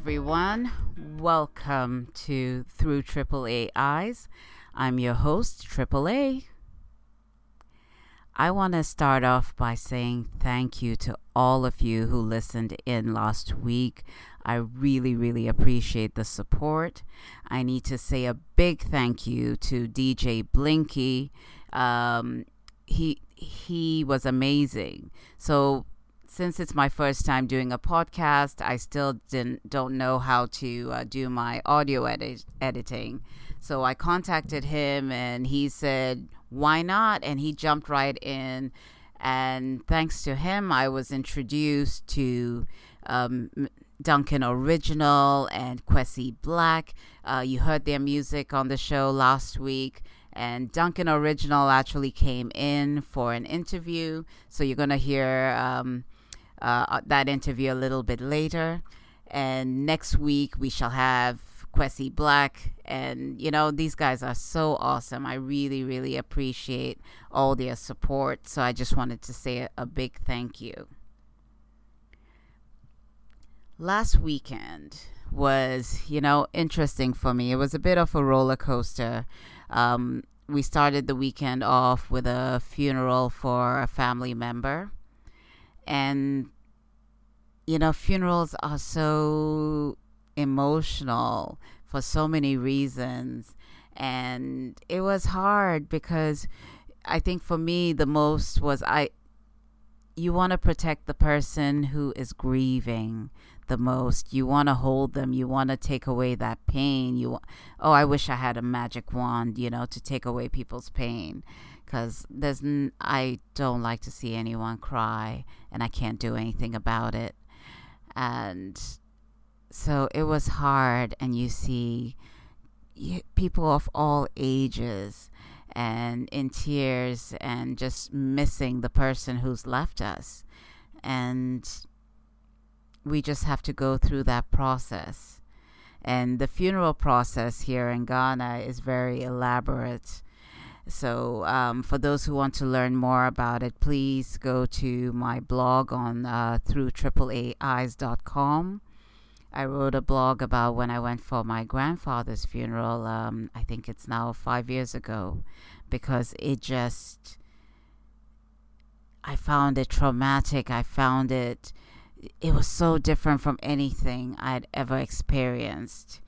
everyone. Welcome to Through Triple A Eyes. I'm your host, Triple A. I want to start off by saying thank you to all of you who listened in last week. I really, really appreciate the support. I need to say a big thank you to DJ Blinky. Um, he he was amazing. So since it's my first time doing a podcast, I still didn't don't know how to uh, do my audio edit, editing. So I contacted him, and he said, "Why not?" And he jumped right in. And thanks to him, I was introduced to um, Duncan Original and Kwesi Black. Uh, you heard their music on the show last week. And Duncan Original actually came in for an interview. So you're going to hear um, uh, that interview a little bit later. And next week, we shall have Kwesi Black. And, you know, these guys are so awesome. I really, really appreciate all their support. So I just wanted to say a, a big thank you. Last weekend was, you know, interesting for me. It was a bit of a roller coaster. Um, we started the weekend off with a funeral for a family member and you know funerals are so emotional for so many reasons. And it was hard because i think for me the most was i you want to protect the person who is grieving the most. You want to hold them. You want to take away that pain. You oh i wish i had a magic wand you know to take away people's pain because there's n- I don't like to see anyone cry, and I can't do anything about it. And so it was hard, and you see people of all ages and in tears and just missing the person who's left us. And we just have to go through that process. And the funeral process here in Ghana is very elaborate so, um, for those who want to learn more about it, please go to my blog on uh, through tripleaeyes.com. I wrote a blog about when I went for my grandfather's funeral. Um, I think it's now five years ago, because it just, I found it traumatic. I found it, it was so different from anything I'd ever experienced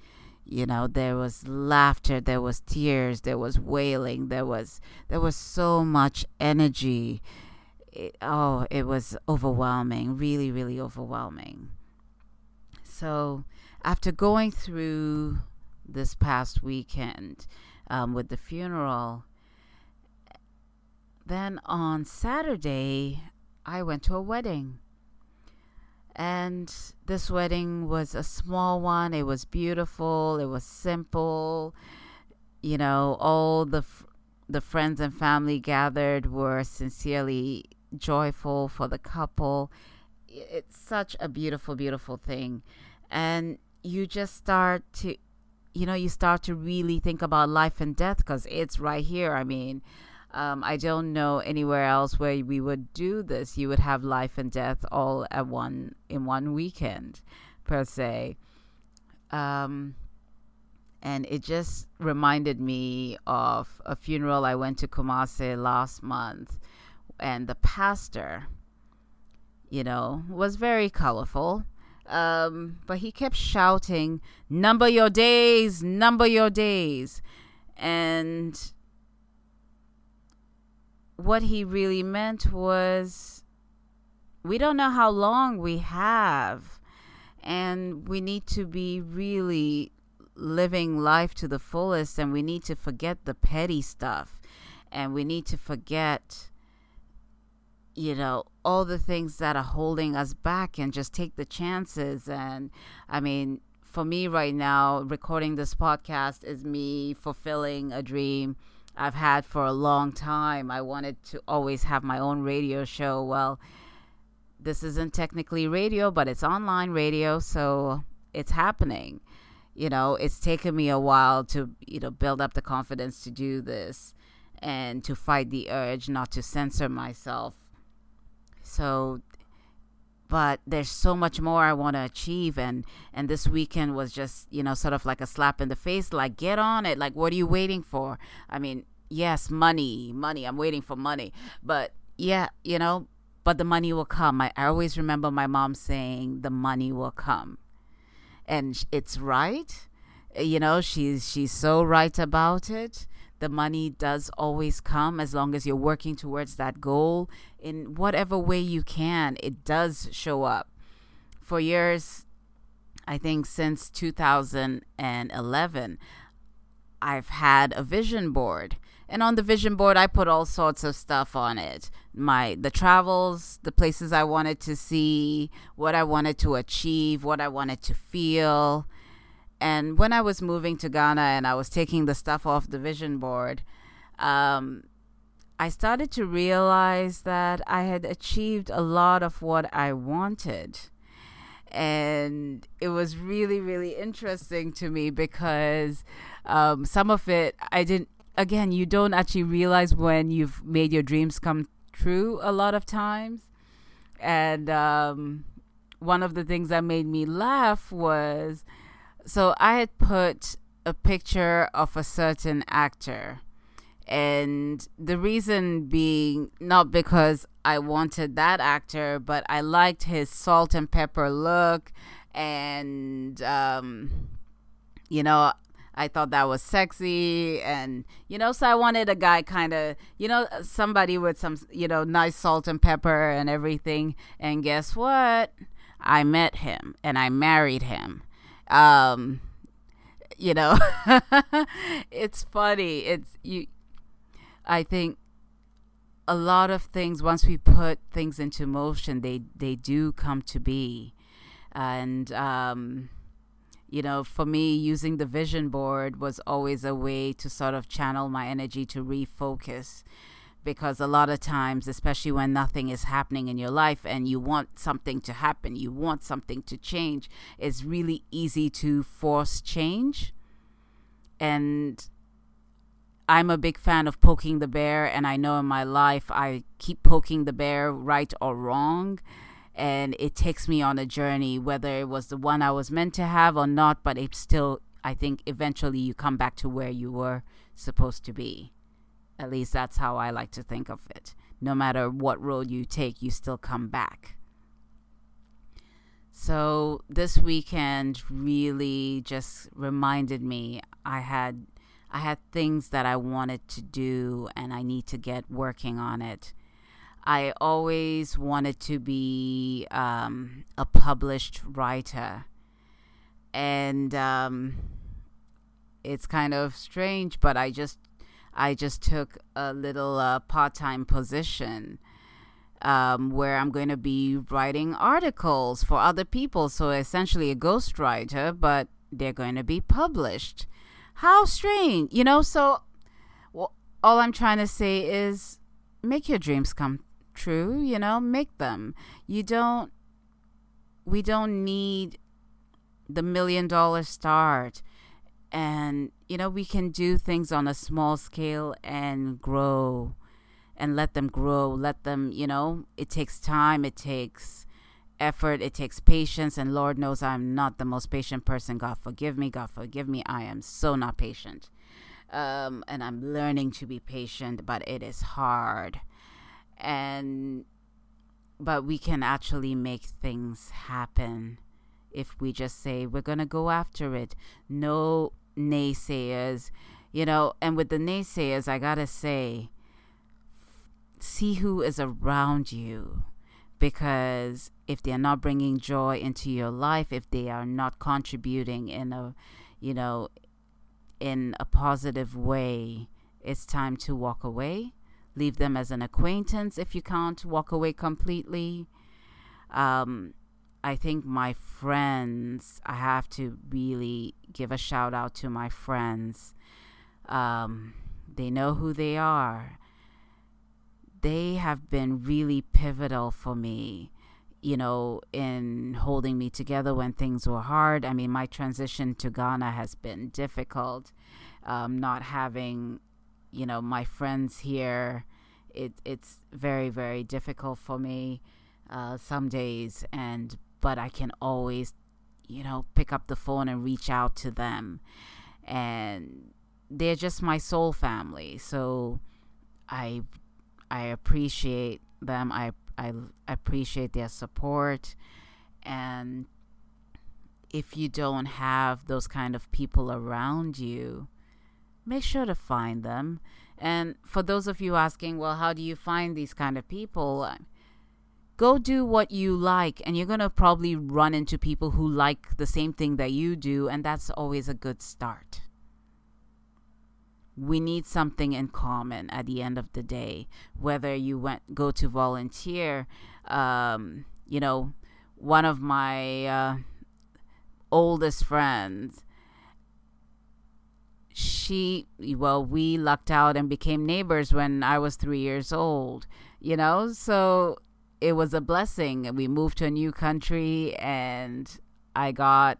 you know there was laughter there was tears there was wailing there was there was so much energy. It, oh it was overwhelming really really overwhelming. So after going through this past weekend um, with the funeral then on saturday i went to a wedding and this wedding was a small one. It was beautiful. It was simple. You know, all the f- the friends and family gathered were sincerely joyful for the couple. It's such a beautiful, beautiful thing, and you just start to, you know, you start to really think about life and death because it's right here. I mean um, I don't know anywhere else where we would do this. You would have life and death all at one in one weekend, per se. Um, and it just reminded me of a funeral I went to Kumasi last month, and the pastor, you know, was very colorful. Um, but he kept shouting, "Number your days, number your days," and what he really meant was we don't know how long we have and we need to be really living life to the fullest and we need to forget the petty stuff and we need to forget you know all the things that are holding us back and just take the chances. And i mean for me right now recording this podcast is me fulfilling a dream I've had for a long time. I wanted to always have my own radio show. Well, this isn't technically radio, but it's online radio, so it's happening. You know, it's taken me a while to, you know, build up the confidence to do this and to fight the urge not to censor myself. So, but there's so much more I want to achieve and and this weekend was just you know sort of like a slap in the face like get on it like what are you waiting for? I mean yes money money I'm waiting for money but yeah you know but the money will come. I, I always remember my mom saying the money will come. And it's right you know she's she's so right about it the money does always come as long as you're working towards that goal in whatever way you can. It does show up. For years, I think since 2011, I've had a vision board. And on the vision board, I put all sorts of stuff on it. My the travels, the places I wanted to see, what I wanted to achieve, what I wanted to feel, and when I was moving to Ghana and I was taking the stuff off the vision board, um, I started to realize that I had achieved a lot of what I wanted. And it was really, really interesting to me because um, some of it I didn't, again, you don't actually realize when you've made your dreams come true a lot of times. And um, one of the things that made me laugh was so I had put a picture of a certain actor. And the reason being not because I wanted that actor, but I liked his salt and pepper look. And, um, you know, I thought that was sexy. And, you know, so I wanted a guy kind of, you know, somebody with some, you know, nice salt and pepper and everything. And guess what? I met him and I married him um, you know, it's funny. It's you. I think a lot of things once we put things into motion, they they do come to be, and um, you know, for me, using the vision board was always a way to sort of channel my energy to refocus because a lot of times, especially when nothing is happening in your life and you want something to happen, you want something to change, it's really easy to force change. And I'm a big fan of poking the bear, and I know in my life I keep poking the bear, right or wrong. And it takes me on a journey, whether it was the one I was meant to have or not, but it still, I think eventually you come back to where you were supposed to be. At least that's how I like to think of it. No matter what road you take, you still come back. So this weekend really just reminded me I had I had things that I wanted to do and I need to get working on it. I always wanted to be um, a published writer. And um, it's kind of strange, but I just I just took a little uh, part time position um, where I'm going to be writing articles for other people. So essentially, a ghostwriter, but they're going to be published. How strange, you know? So, well, all I'm trying to say is make your dreams come true, you know? Make them. You don't, we don't need the million dollar start and you know we can do things on a small scale and grow and let them grow let them you know it takes time it takes effort it takes patience and lord knows i'm not the most patient person. God forgive me god forgive me. I am so not patient. Um, and i'm learning to be patient but it is hard. And but we can actually make things happen if we just say we're going to go after it. No naysayers, you know, and with the naysayers, I gotta say, see who is around you because if they're not bringing joy into your life, if they are not contributing in a, you know, in a positive way, it's time to walk away. Leave them as an acquaintance if you can't walk away completely. Um, I think my friends, I have to really give a shout out to my friends. Um, they know who they are. They have been really pivotal for me, you know, in holding me together when things were hard. I mean, my transition to Ghana has been difficult. Um, not having, you know, my friends here, it, it's very, very difficult for me uh, some days, and but I can always, you know, pick up the phone and reach out to them, and they're just my soul family. So I I appreciate them. I I appreciate their support, and if you don't have those kind of people around you, make sure to find them. And for those of you asking, well, how do you find these kind of people? Go do what you like, and you're going to probably run into people who like the same thing that you do, and that's always a good start. We need something in common at the end of the day, whether you went go to volunteer. Um, you know, one of my uh, oldest friends she well we lucked out and became neighbors when i was three years old you know so it was a blessing. We moved to a new country and i got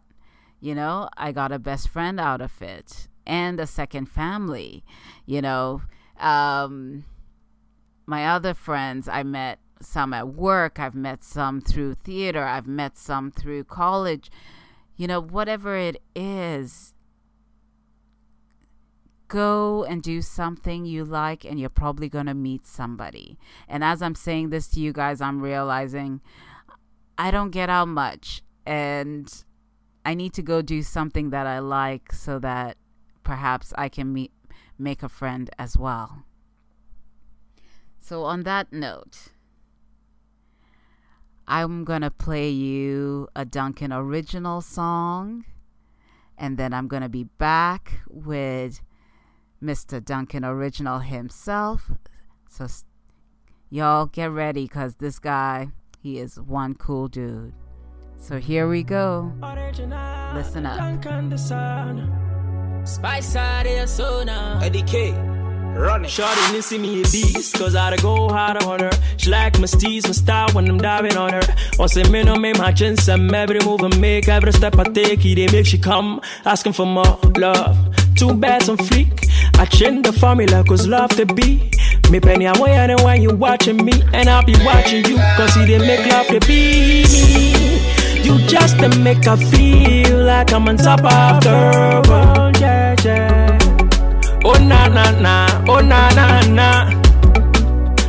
you know i got a best friend out of it and a second family you know. Um my other friends i met some at work i've met some through theater i've met some through college. You know whatever it is go and do something you like and you're probably going to meet somebody. And as I'm saying this to you guys, I'm realizing I don't get out much and I need to go do something that I like so that perhaps I can meet make a friend as well. So on that note, I'm going to play you a Duncan original song and then I'm going to be back with Mr. Duncan Original himself. So, y'all get ready because this guy, he is one cool dude. So, here we go. Listen up. Spice Eddie K. Run it. Shorty didn't see me a beast, cause I'd go hard on her. She like my steez, my style when I'm diving on her. Or say, me no make my chins, and every move I make, every step I take, they make she come, asking for more love. Too bad some freak. I change the formula, cause love to be. Me penny I'm way when you watching me, and I'll be watching you, cause he didn't make love to be me. You just to make her feel like I'm on top of the world, yeah, yeah. Oh na na na, oh na na na.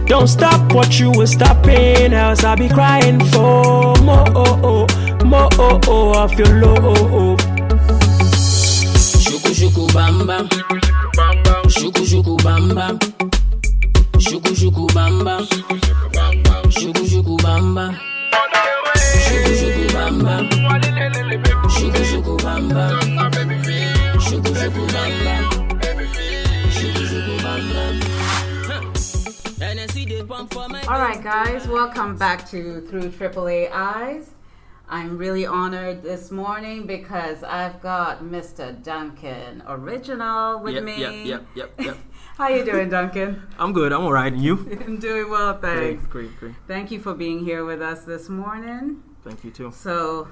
Don't stop what you were stopping, else I'll be crying for more, oh, oh, more oh, oh, of your love. Shuku shuku bam bam, shuku shuku bam shuku shuku shuku shuku shuku shuku shuku shuku shuku shuku. All right, guys, welcome back to Through AAA Eyes. I'm really honored this morning because I've got Mr. Duncan Original with yep, me. Yep, yep, yep, yep. How you doing, Duncan? I'm good. I'm all right. And you? I'm doing well, thanks. Great, great, great. Thank you for being here with us this morning. Thank you too. So,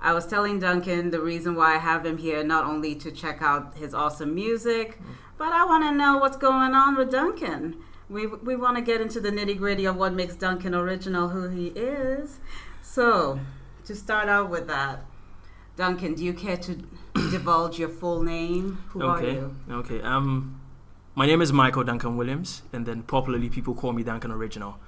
I was telling Duncan the reason why I have him here not only to check out his awesome music, mm. but I want to know what's going on with Duncan we we want to get into the nitty gritty of what makes Duncan original who he is. So, to start out with that, Duncan, do you care to divulge your full name? Who okay. are you? Okay. Um, my name is Michael Duncan Williams, and then popularly people call me Duncan Original.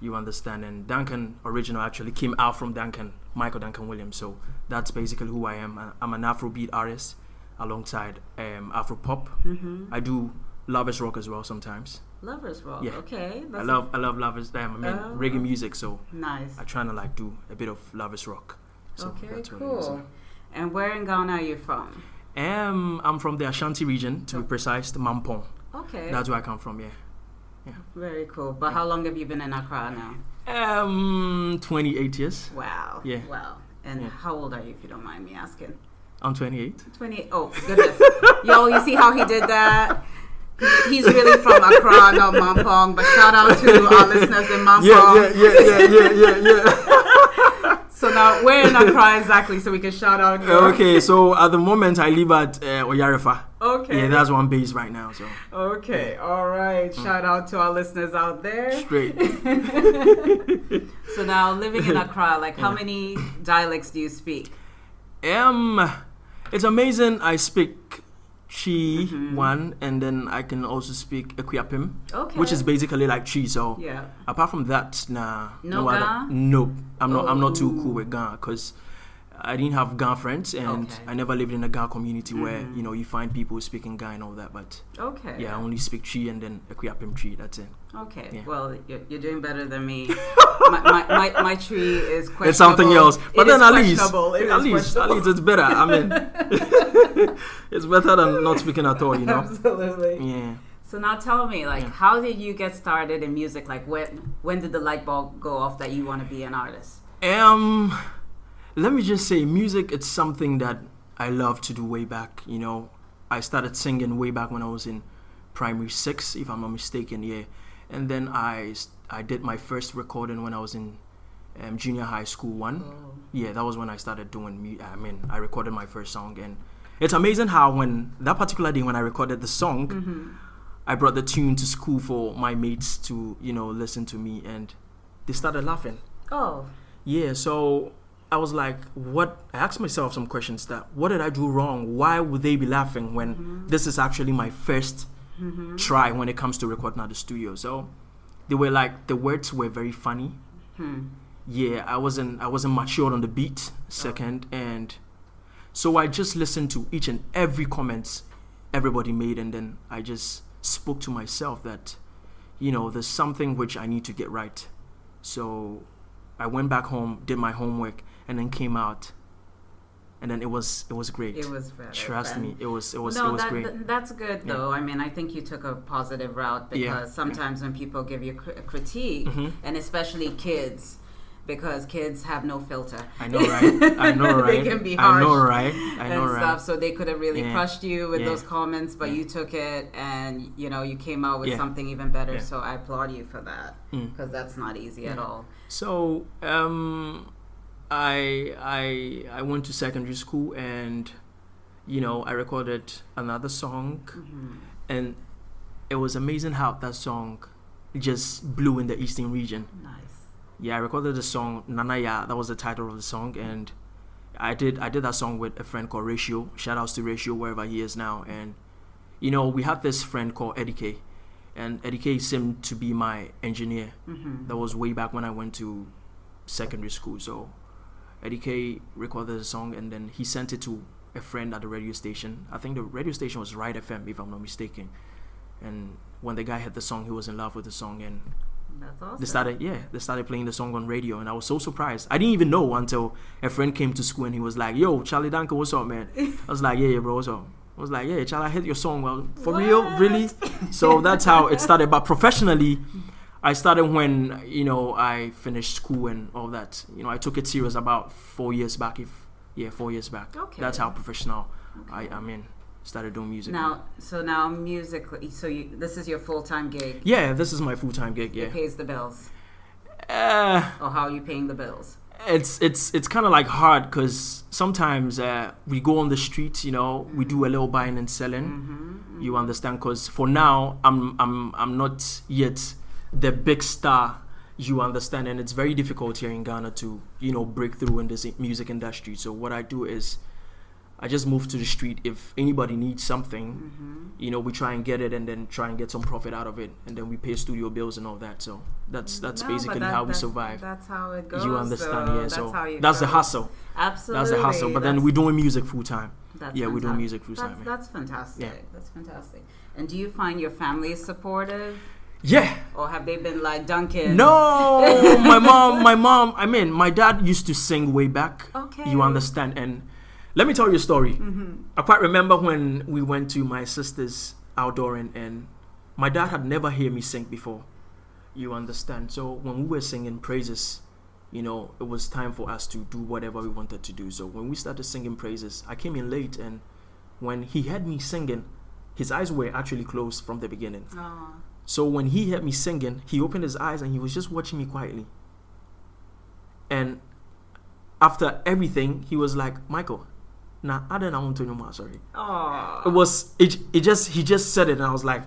You understand? And Duncan Original actually came out from Duncan, Michael Duncan Williams. So that's basically who I am. I'm an Afrobeat artist alongside um, Afro pop. Mm-hmm. I do lovers rock as well sometimes. Lovers rock. Yeah. Okay. I love I love lovers. Damn, I mean uh, reggae music. So nice. I try to like do a bit of lovers rock. So okay, cool. And where in Ghana are you from? Um, I'm from the Ashanti region, to be precise, the Mampong. Okay. That's where I come from. Yeah. Yeah. Very cool. But how long have you been in Accra now? Um, 28 years. Wow. Yeah. Wow. And yeah. how old are you, if you don't mind me asking? I'm 28. 28. Oh, goodness. Yo, you see how he did that? He's really from Accra, not Mampong. But shout out to our listeners in Mampong. Yeah, yeah, yeah, yeah, yeah, yeah, yeah. So now where in Accra exactly, so we can shout out. okay, so at the moment I live at uh, Oyarefa. Okay. Yeah, that's one base right now. So Okay. All right. Mm. Shout out to our listeners out there. straight. So now living in Accra, like how Yeah. many dialects do you speak? Um, it's amazing. I speak Twi Mhm. one, and then I can also speak Akuapem, Okay. which is basically like Twi. So yeah. apart from that, nah, No other- Nope. I'm not. I'm not too Oh. cool with Ga because I didn't have Ga friends, and Okay. I never lived in a Ga community where Mhm. you know you find people speaking Ga and all that. But Okay. yeah, I only speak Twi and then Akuapem Twi. That's it. Okay. Yeah. Well, you're, you're doing better than me. my, my, my, my Twi is questionable. It's something else. But It then at least. It at least, at least it's better. I mean, it's better than not speaking at all. You know. Absolutely. Yeah. So now tell me, like, Yeah. how did you get started in music? Like, when when did the light bulb go off that you want to be an artist? Um, let me just say, music. It's something that I love to do way back. You know, I started singing way back when I was in primary six, if I'm not mistaken. Yeah, and then I, I did my first recording when I was in um, junior high school one. Yeah, that was when I started doing. mu- I mean, I recorded my first song, and it's amazing how when that particular day when I recorded the song, Mm-hmm. I brought the tune to school for my mates to you know listen to me, and they started laughing. Oh. Yeah, so I was like, what? I asked myself some questions that what did I do wrong? Why would they be laughing when Mhm. this is actually my first Mm-hmm. try when it comes to recording at the studio? So they were like, the words were very funny. Hmm. Yeah, I wasn't I wasn't matured on the beat. Second, and so I just listened to each and every comment everybody made, and then I just spoke to myself that, you know, there's something which I need to get right. So I went back home, did my homework, and then came out, and then it was it was great. It was better. Trust me, it was it was no, it was that, great. th- that's good Yeah. though. I mean, I think you took a positive route because Yeah. sometimes when people give you a critique, Mhm. and especially kids, because kids have no filter. I know, right? I know, right? they can be harsh. I know, right? I and know, right? stuff, so they could have really Yeah. crushed you with Yeah. those comments, but Yeah. you took it and you know you came out with Yeah. something even better. Yeah. So I applaud you for that Mm. because that's not easy at all. So um, I I I went to secondary school and you know I recorded another song Mhm. and it was amazing how that song just blew in the eastern region. Nice. Yeah, I recorded the song Nanaya. That was the title of the song and. I did I did that song with a friend called Ratio. Shout outs to Ratio wherever he is now. And you know, we had this friend called Eddie K. And Eddie K seemed to be my engineer. hmm That was way back when I went to secondary school. So Eddie K recorded the song and then he sent it to a friend at the radio station. I think the radio station was Rite FM, if I'm not mistaken. And when the guy heard the song, he was in love with the song and That's awesome. they started yeah, they started playing the song on radio and I was so surprised. I didn't even know until a friend came to school and he was like, Yo, Charlie Duncan, what's up, man? I was like, Yeah, yeah, bro, what's up? I was like, Yeah, Charlie, I hit your song. Well, for real? Really? So that's how it started. But professionally, I started when you know I finished school and all that. You know, I took it serious about four years back. If yeah, four years back. Okay. That's how professional Okay. I I mean started doing music. Now, so now musically, so you this is your full time gig. yeah, this is my full time gig. Yeah, It pays the bills, uh, or how are you paying the bills? it's it's it's kind of like hard because sometimes uh, we go on the streets. You know, we do a little buying and selling. Mm-hmm. You understand? Because for now, I'm I'm I'm not yet the big star. You understand? And it's very difficult here in Ghana to you know break through in this music industry. So what I do is, I just move to the street. If anybody needs something, Mm-hmm. you know, we try and get it and then try and get some profit out of it, and then we pay studio bills and all that. So that's that's No, basically that- how we survive. That's how it goes. you understand? so yeah. That's So how you that's the hustle. Absolutely. That's the hustle. But then we're doing music full time. that's yeah, we're doing music full time. yeah. that's fantastic. Yeah. That's fantastic. And do you find your family supportive, Yeah. or have they been like Duncan? No, my mom, my mom. I mean, my dad used to sing way back. Okay. You understand? And let me tell you a story. Mm-hmm. I quite remember when we went to my sister's outdoor and, and my dad had never heard me sing before. You understand? So when we were singing praises, you know, it was time for us to do whatever we wanted to do. So when we started singing praises, I came in late and when he heard me singing, his eyes were actually closed from the beginning. Oh, So when he heard me singing, he opened his eyes and he was just watching me quietly. And after everything, he was like, Michael, nah, I don't want to know more. Sorry. Aw. It was it. It just he just said it, and I was like,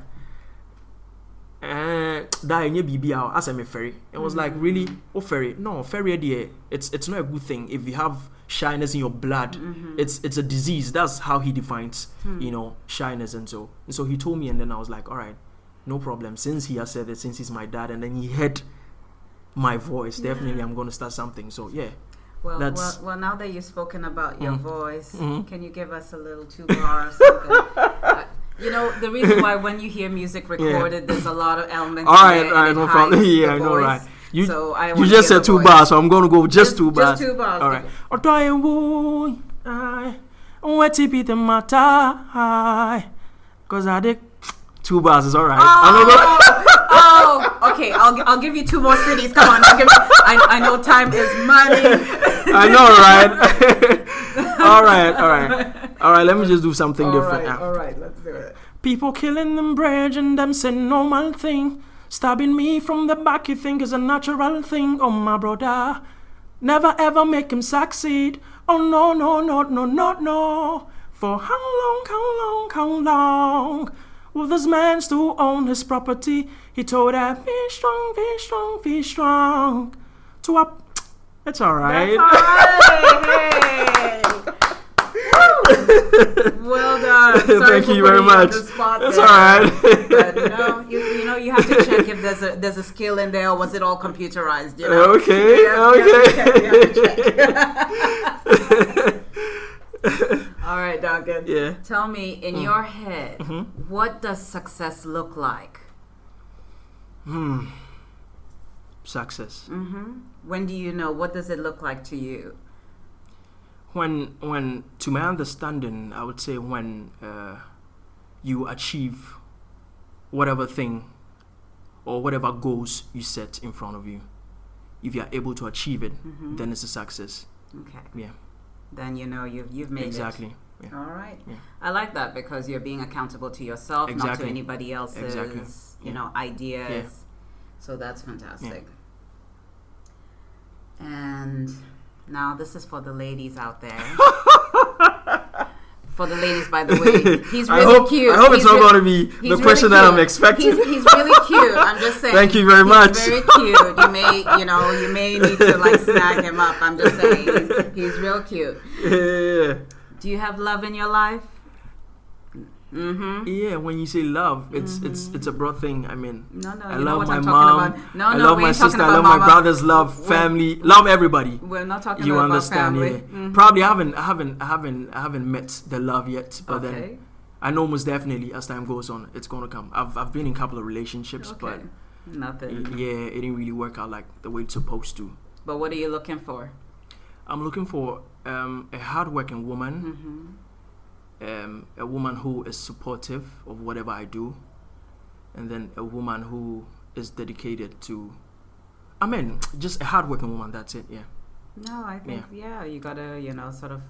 eh, that BB out. I said me ferry. It was like really, oh ferry. No ferry idea. It's it's not a good thing if you have shyness in your blood. Mm-hmm. It's it's a disease. That's how he defines, you know, shyness and so. And so he told me, and then I was like, all right, no problem. Since he has said it, since he's my dad, and then he heard my voice, definitely I'm gonna start something. So yeah. Well, well, well, now that you've spoken about your Mm. voice, Mhm. can you give us a little two bar or something? uh, you know, the reason why when you hear music recorded, there's a lot of elements. All right, all right, no problem. Yeah, I know, right. You so I you just said two voice. bars, so I'm gonna go just, two bars. Just two bars. All right. Ọ̀dọ̀ ewu aye, wetin be the matter? Aye, Cause I did two bars is alright. I'm Oh, oh, okay. I'll, I'll give you two more cities. Come on. I'll give you, I, I know time is money. I know, right? all right, all right, all right. Let me just do something All different right, now. all right. Let's do it. People killing them bridge and them say normal thing. Stabbing me from the back, you think is a natural thing. Oh my brother, never ever make him succeed. Oh no, no, no, no, no, no. For how long, how long, how long will this man still own his property? He told her, be strong, be strong, be strong. To up. It's alright. That's all right. Hey. Well done. Sorry Thank you very putting you on much. That's alright. But you know, you, you know, you have to check if there's a there's a skill in there or was it all computerized. You know. Okay, You have- you have to check, have to okay. check. all right, Duncan. yeah. Tell me, in your head, what does success look like? Hmm. Success. hmm When do you know? What does it look like to you? When, when, to my understanding, I would say when uh, you achieve whatever thing or whatever goals you set in front of you, if you are able to achieve it, then it's a success. Okay. Yeah. Then you know you've you've made it. Exactly. Yeah. All right. Yeah. I like that because you're being accountable to yourself, not to anybody else's, Exactly. you Yeah. know, ideas. So that's fantastic. And now this is for the ladies out there. for the ladies, by the way, he's I really hope, cute. I hope it's He's not re- going to be the really question that I'm expecting. He's, he's really cute. I'm just saying. Thank you very he's much. Very cute. You may, you know, you may need to like snag him up. I'm just saying. He's, he's real cute. yeah. Do you have love in your life? Mm-hmm. Yeah, when you say love, it's it's it's a broad thing. I mean, No, no, I love my I'm mom. No, I love my sister. I love my mama. brothers. Love We're- family. Love everybody. We're not talking. You understand? family. Yeah. Mhm. Probably I haven't I haven't I haven't I haven't met the love yet, but okay. then I know most definitely as time goes on, it's gonna come. I've I've been in a couple of relationships, okay. but Nothing. yeah, it didn't really work out like the way it's supposed to. But what are you looking for? I'm looking for um, a hardworking woman, Mm-hmm. Um, a woman who is supportive of whatever I do, and then a woman who is dedicated to. I mean, just a hardworking woman. That's it. Yeah. No, I think yeah. you gotta you know sort of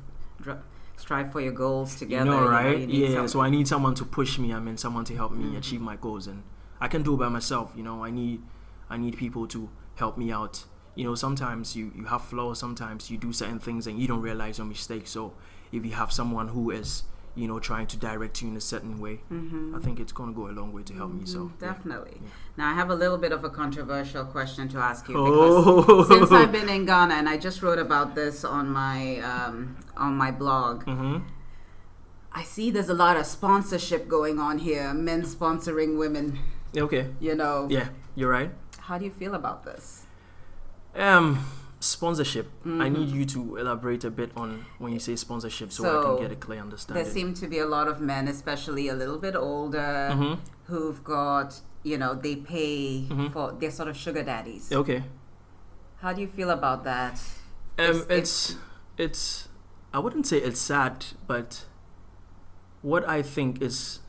dr- strive for your goals together. You know, you right? you yeah. So I need someone to push me. I mean, someone to help me Mhm. achieve my goals, and I can do it by myself. You know, I need, I need people to help me out. You know, sometimes you you have flaws. Sometimes you do certain things and you don't realize your mistakes. So if you have someone who is, you know, trying to direct you in a certain way, Mhm. I think it's gonna go a long way to help me. So Mhm, yeah. definitely. Yeah. Now I have a little bit of a controversial question to ask you because Oh. since I've been in Ghana and I just wrote about this on my um, on my blog. hmm I see there's a lot of sponsorship going on here, men sponsoring women. Okay. You know, Yeah, you're right. how do you feel about this? Um, sponsorship. I Mhm. need you to elaborate a bit on when you say sponsorship, so, I can get a clear understanding. There seem to be a lot of men, especially a little bit older, hmm who've got you know they pay Mhm. for they're sort of sugar daddies. Okay. How do you feel about that? Um, It's- it's it's I wouldn't say it's sad, but what I think is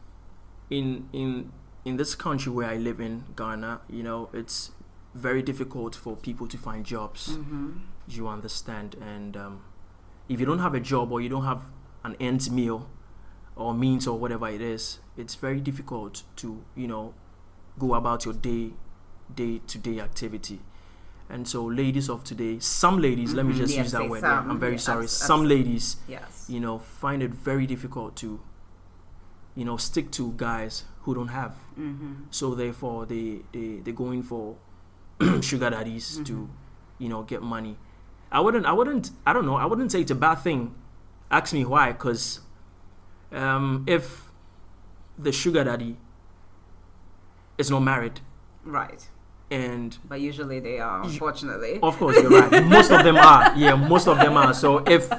in in in this country where I live in Ghana, you know, it's very difficult for people to find jobs. hmm You understand, and um, if you don't have a job or you don't have an end meal or means or whatever it is, it's very difficult to you know go about your day day to day activity. And so, ladies of today, some ladies, let me Mhm, just yes, use that word. some, I'm very yeah, sorry. abs- some ladies, Yes. you know, find it very difficult to, you know, stick to guys who don't have. Mm-hmm. So therefore, they they they go in for sugar daddies Mm-hmm. to, you know, get money. I wouldn't. I wouldn't. I don't know. I wouldn't say it's a bad thing. Ask me why, because um, if the sugar daddy is not married Right. and But usually they are, unfortunately. of course you're right most of them are yeah most of them are so if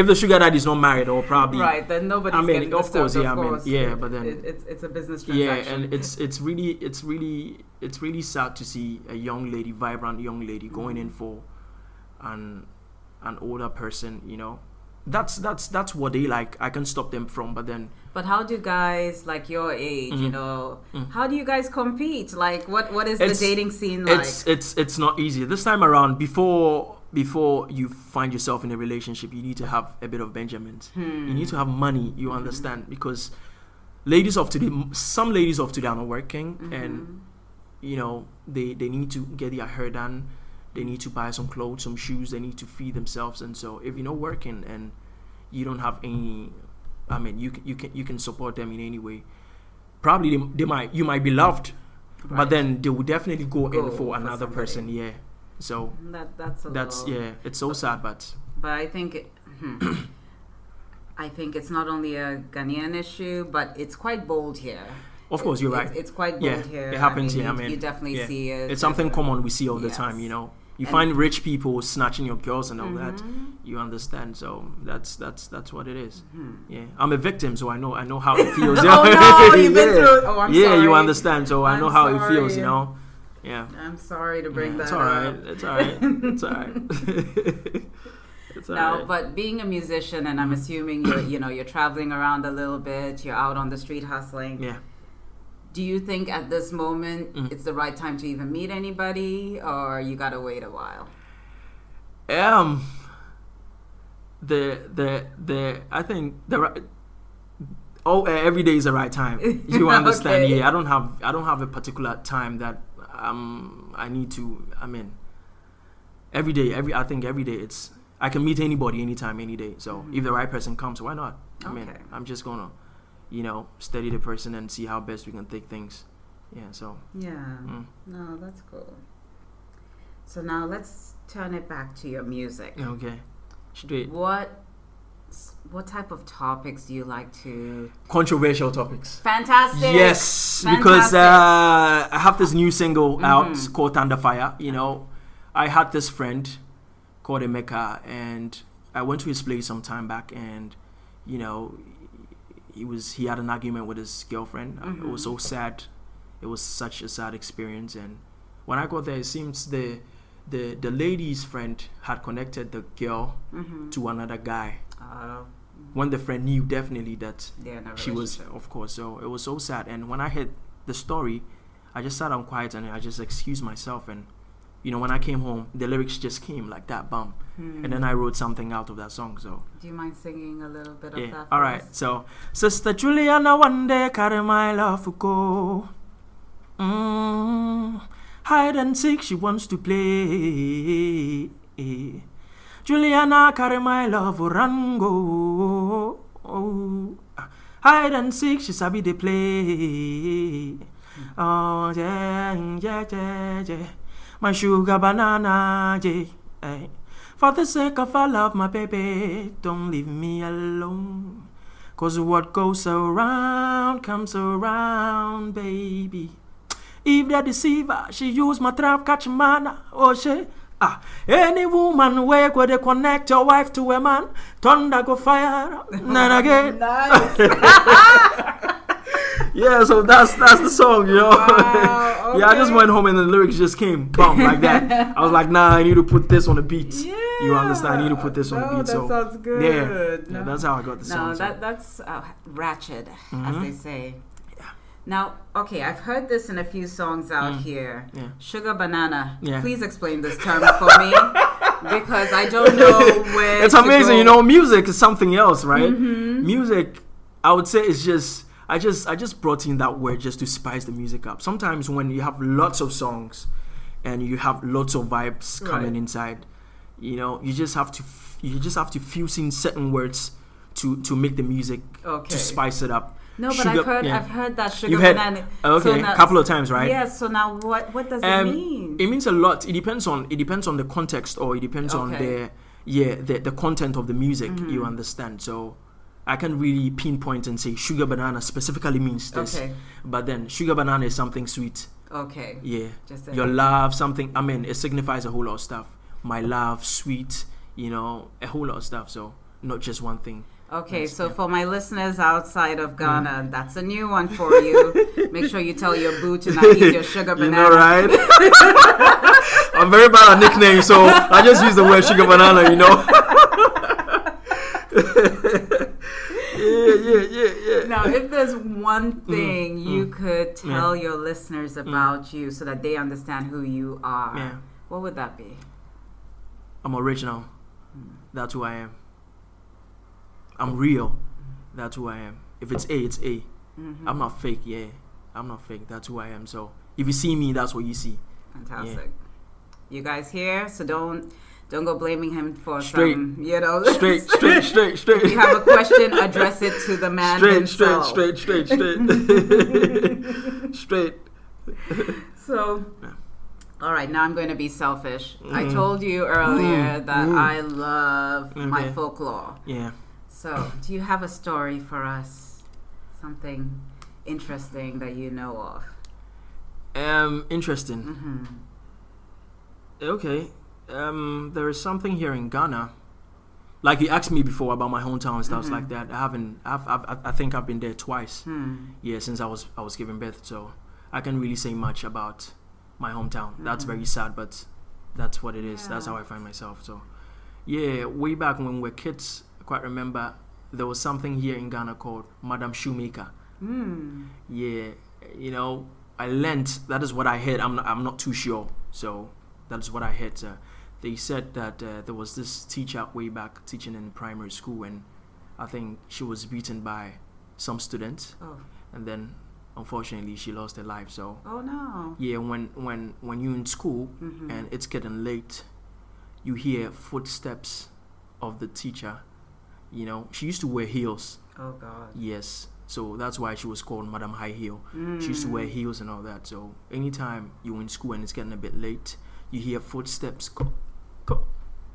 if the sugar daddy is not married or probably Right, then nobody's I mean, getting of course, yeah, I mean, yeah, but then- it, it's it's a business transaction. yeah and it's it's really it's really it's really sad to see a young lady vibrant young lady going in for an an older person you know that's that's that's what they like i can stop them from but then But how do guys like your age, you Mhm. know, Mm. how do you guys compete? Like, what what is It's- the dating scene like? it's it's it's not easy this time around before before you find yourself in a relationship you need to have a bit of benjamins. Hmm. you need to have money you understand? Because ladies of today some ladies of today are not working and Mhm. you know they they need to get their hair done. They need to buy some clothes some shoes. They need to feed themselves. And so if you're not working and you don't have any i mean you can you can you can support them in any way probably they, they might you might be loved but then they will definitely go, Go in for for another somebody. person yeah so that that's a that's little, yeah it's so sad but But I think, it, hmm, I think it's not only a Ghanaian issue, but it's quite bold here. of course you're It's- right It's, quite bold yeah here. it happens I mean, here i mean you definitely yeah. see it. it's something common we see all the Yes. time you know you And- find rich people snatching your girls and all that Mhm. you understand so that's that's that's what it is Mhm. yeah i'm a victim so i know i know how it feels oh no, you've been yeah. through. Oh, I'm yeah sorry. you understand so i I'm know how it feels you sorry. know yeah I'm sorry to bring Yeah, that it's all right up. it's all right it's all right it's all No, right. but being a musician, and I'm assuming you're, you know, you're traveling around a little bit, you're out on the street hustling. yeah Do you think at this moment Mm. it's the right time to even meet anybody, or you gotta wait a while? um the the the i think the right oh every day is the right time you understand Okay. yeah i don't have i don't have a particular time that um i need to i mean every day every i think every day it's i can meet anybody anytime any day so Mhm. if the right person comes why not i mean i'm just gonna you know study the person and see how best we can take things yeah so Yeah. mm. No, that's cool. So now let's turn it back to your music. okay straight What what type of topics do you like to? controversial topics Fantastic. Yes, because uh, I have this new single out Mhm. called Thunder Fire. You know, I had this friend called Emeka, and I went to his place some time back, and you know, he was he had an argument with his girlfriend. Uh, It was so sad. It was such a sad experience, and when I got there, it seems the the the lady's friend had connected the girl Mm-hmm. to another guy. Uh, When the friend knew definitely that they're in a she was of course so it was so sad and when i heard the story i just sat down quiet and i just excused myself and you know when i came home the lyrics just came like that bum Hmm. and then i wrote something out of that song so Do you mind singing a little bit of that? all for us? so sister juliana one day carry my love go mm, hide and seek she wants to play Juliana carry my love orango. Oh, hide and seek, she sabi they play. Oh yeah, yeah, yeah, yeah. My sugar banana, yeah. eh. For the sake of our love, my baby, don't leave me alone. Cause what goes around comes around, baby. If the deceiver, she use my trap catch man, oh she. Ah, any woman where go they connect your wife to a man, thunder go fire, then again. Nice. Yeah, so that's that's the song, you know. Wow, yeah, I just went home and the lyrics just came, bum, like that. I was like, nah, I need to put this on the beat. You understand? I need to put this on no, the beat. That so sounds good. yeah, No. yeah, that's how I got the No, song. so. that that's uh, ratchet, as Mhm. they say. Now, okay, I've heard this in a few songs out Mm. here. Yeah. Sugar banana. Yeah. Please explain this term for me because I don't know where. it's amazing, go. you know. Music is something else, right? Mhm. Music, I would say, is just. I just I just brought in that word just to spice the music up. Sometimes when you have lots of songs, and you have lots of vibes coming Right. inside. You know, you just have to f- you just have to fuse in certain words to to make the music Okay. to spice it up. No, but Sugar- I've heard yeah. I've heard that sugar You've heard- banana. Okay, now- a couple of times, right? Yes. So now, what what does Um, it mean? It means a lot. It depends on it depends on the context or it depends on the yeah the the content of the music. You Mhm. understand? So I can really pinpoint and say sugar banana specifically means this. Okay. But then sugar banana is something sweet. Okay. Yeah. Just Your love, something. I mean, it signifies a whole lot of stuff. My love, sweet. You know, a whole lot of stuff. So not just one thing. Okay, so yeah. Mm. for my listeners outside of Ghana, that's a new one for you. Make sure you tell your boo to not eat your sugar You banana. know, right? I'm very bad at nicknames, so I just use the word sugar banana. You know. yeah, yeah, yeah, yeah. Now, if there's one thing you mm. could tell your listeners about you so that they understand who you are, Yeah. what would that be? I'm original. That's who I am. I'm real. That's who I am. If it's A, it's A. Mhm. am not fake. Yeah, I'm not fake. That's who I am. So if you see me, that's what you see. Fantastic. You guys here, so don't don't go blaming him for Straight. some, you know. Straight, straight, straight, straight. if you have a question, address it to the man straight, himself. straight, straight, straight, straight, straight. So, Yeah. all right, now I'm going to be selfish. I Mhm. told you earlier Mm, that mm. I love my folklore. Yeah. So, do you have a story for us? Something interesting that you know of? Um, interesting. hmm Okay. Um, there is something here in Ghana. Like you asked me before about my hometown and stuff Mhm. like that. I haven't. I've, I've. I- I think I've been there twice. Hmm. Yeah, since I was I was giving birth. So I can't really say much about my hometown. That's Mhm. very sad, but that's what it is. That's how I find myself. So yeah, way back when we were kids, quite remember there was something here in Ghana called Madam Shoemaker. Hmm. Yeah, you know, I learned that is what I heard. I'm not, I'm not too sure. So that is what I heard. Uh, they said that uh, there was this teacher way back teaching in primary school, and I think she was beaten by some students, Oh. and then unfortunately she lost her life. So Oh no. yeah, when when when you're in school Mhm. and it's getting late, you hear footsteps of the teacher. You know, she used to wear heels. Oh God. Yes. So that's why she was called Madam High Heel. She used to Mm. wear heels and all that. So anytime you're in school and it's getting a bit late, you hear footsteps. Go, go,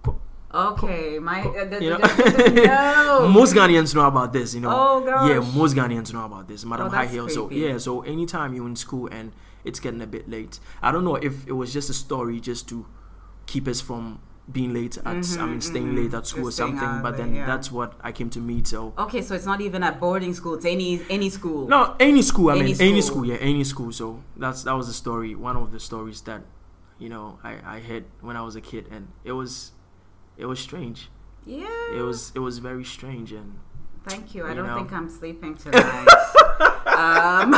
go. Okay, my uh, the, You know? no. most Ghanaians know about this, you know. Oh, gosh. Yeah, most Ghanaians know about this, Madam Oh, High Heel. So yeah, so anytime you're in school and it's getting a bit late, I don't know if it was just a story just to keep us from being late at, I Mhm, mean, staying mhm. late at school or something. But then yeah. that's what I came to meet. So Okay, so it's not even at boarding school. It's any any school. No, any school. I Any mean, any school. school. Yeah, any school. So that's that was the story. One of the stories that, you know, I I had when I was a kid, and it was, it was strange. Yeah. It was it was very strange, and Thank you. I don't know. think I'm sleeping tonight. Um,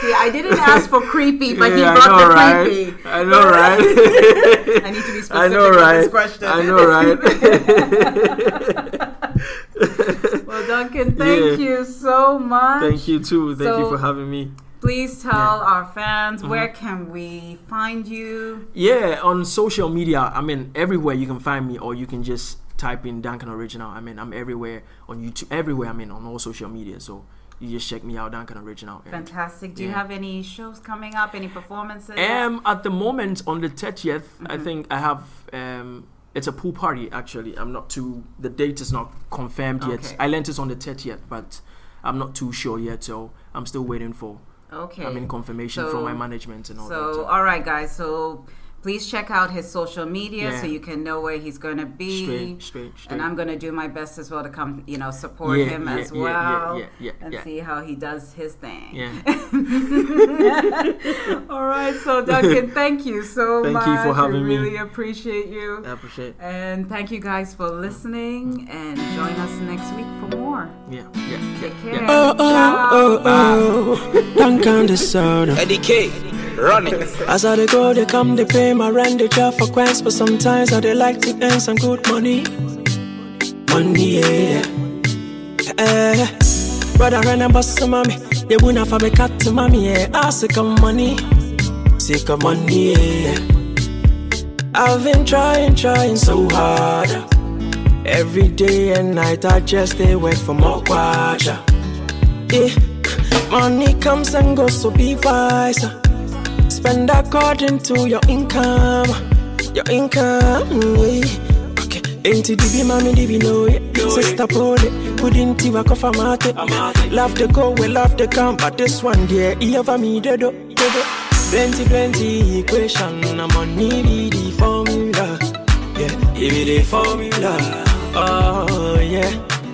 see, I didn't ask for creepy, but he brought the right? creepy. I know, right? I need to be specific I know, right? this question. I know, right? well, Duncan, thank Yeah. you so much. Thank you too. Thank you for having me. Please tell Yeah. our fans Mhm. where can we find you? Yeah, on social media. I mean, everywhere you can find me, or you can just type in Duncan Original. I mean, I'm everywhere on YouTube. Everywhere. I mean, on all social media. So you just check me out, Duncan Original. and- Fantastic. Do you have any shows coming up? Any performances? Um, at the moment, on the 30th, I Mhm. think I have. Um, it's a pool party. Actually, I'm not too. The date is not confirmed yet. Okay. I learned it's on the 30th, but I'm not too sure yet. So I'm still waiting for. Okay. I mean, confirmation So- from my management and all that. So, all right, guys. So, please check out his social media Yeah. so you can know where he's going to be. straight, straight, straight. And I'm going to do my best as well to come, you know, support yeah, him yeah, as yeah, well Yeah, yeah, and yeah, yeah. see how he does his thing. Yeah. all right. So, Duncan, thank you so Thank much. you for having we me. really appreciate you. I appreciate. And thank you guys for listening mm. and join us next week for more. Yeah, yeah, yeah. Take yeah. care. Oh, oh, oh Ciao. oh, oh. Duncan the sound. Eddie K, run it. As I dey go, they come, they pay my rent, they try for quest, but sometimes I they like to earn some good money. Money, yeah. Eh, brother, run and bust some mommy. They wouldn't have a cut to mommy, yeah. I say come money. sick of money, yeah. I've been trying, trying so hard. Every day and night I just stay away for more kwacha. Yeah. Money comes and goes, so be wise. Spend according to your income. Your income, yeah. Okay. Ain't it dibi mami dibi no yeah. Sister pole, couldn't even cover mate. Love the go, we love the come, but this one dear, he over me dedo, dedo. Plenty, plenty equation, I'm on need the formula. Yeah, give me the formula. Oh yeah,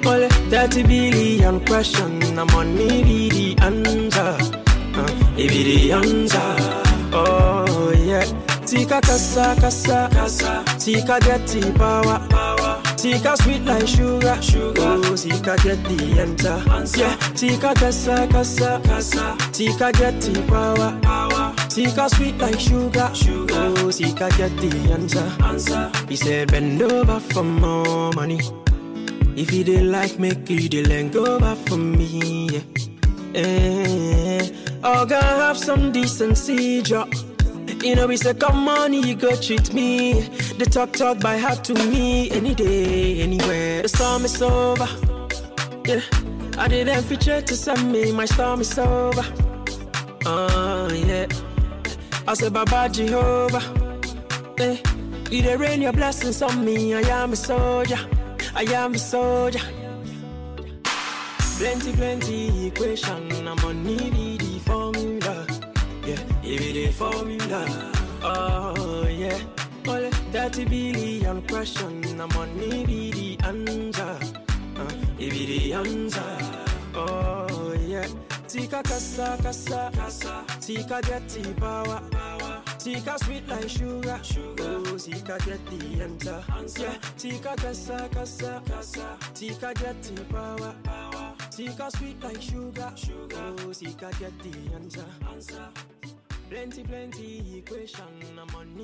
only 30 billion question, I'm on need the answer. Uh, give me the answer. Oh yeah. Tika kasa kasa kasa. Tika get the power. Power Tika sweet like sugar. Sugar. Oh Tika get the answer. Yeah. Tika kasa kasa kasa. Tika get the power. Power. Tika sweet like sugar. Sugar. Oh Tika get the answer answer. He said bend over for more money. If you didn't like make you didn't go back for me? Yeah. Eh, oh, gonna have some decency, Joe. You know, we say, come on, you go treat me. The talk, talk by heart to me any day, anywhere. The storm is over. Yeah, I didn't feature to send me, my storm is over. Oh, yeah. I say, Baba Jehovah. Yeah, you dey rain your blessings on me. I am a soldier. I am a soldier. Plenty, plenty equation. I'm on need the formula. Give me the formula. Oh, yeah. Only 30 billion question. I'm on need the answer. Uh, give me the answer. Oh, yeah. Tika kasa kasa kasa. Tika get the power power. Tika sweet like sugar sugar. Oh, Tika get the answer. Yeah. Tika kasa kasa kasa. Tika get the power power. Tika sweet like sugar sugar. Oh, Tika get the answer answer. Plenty plenty equation. I'm on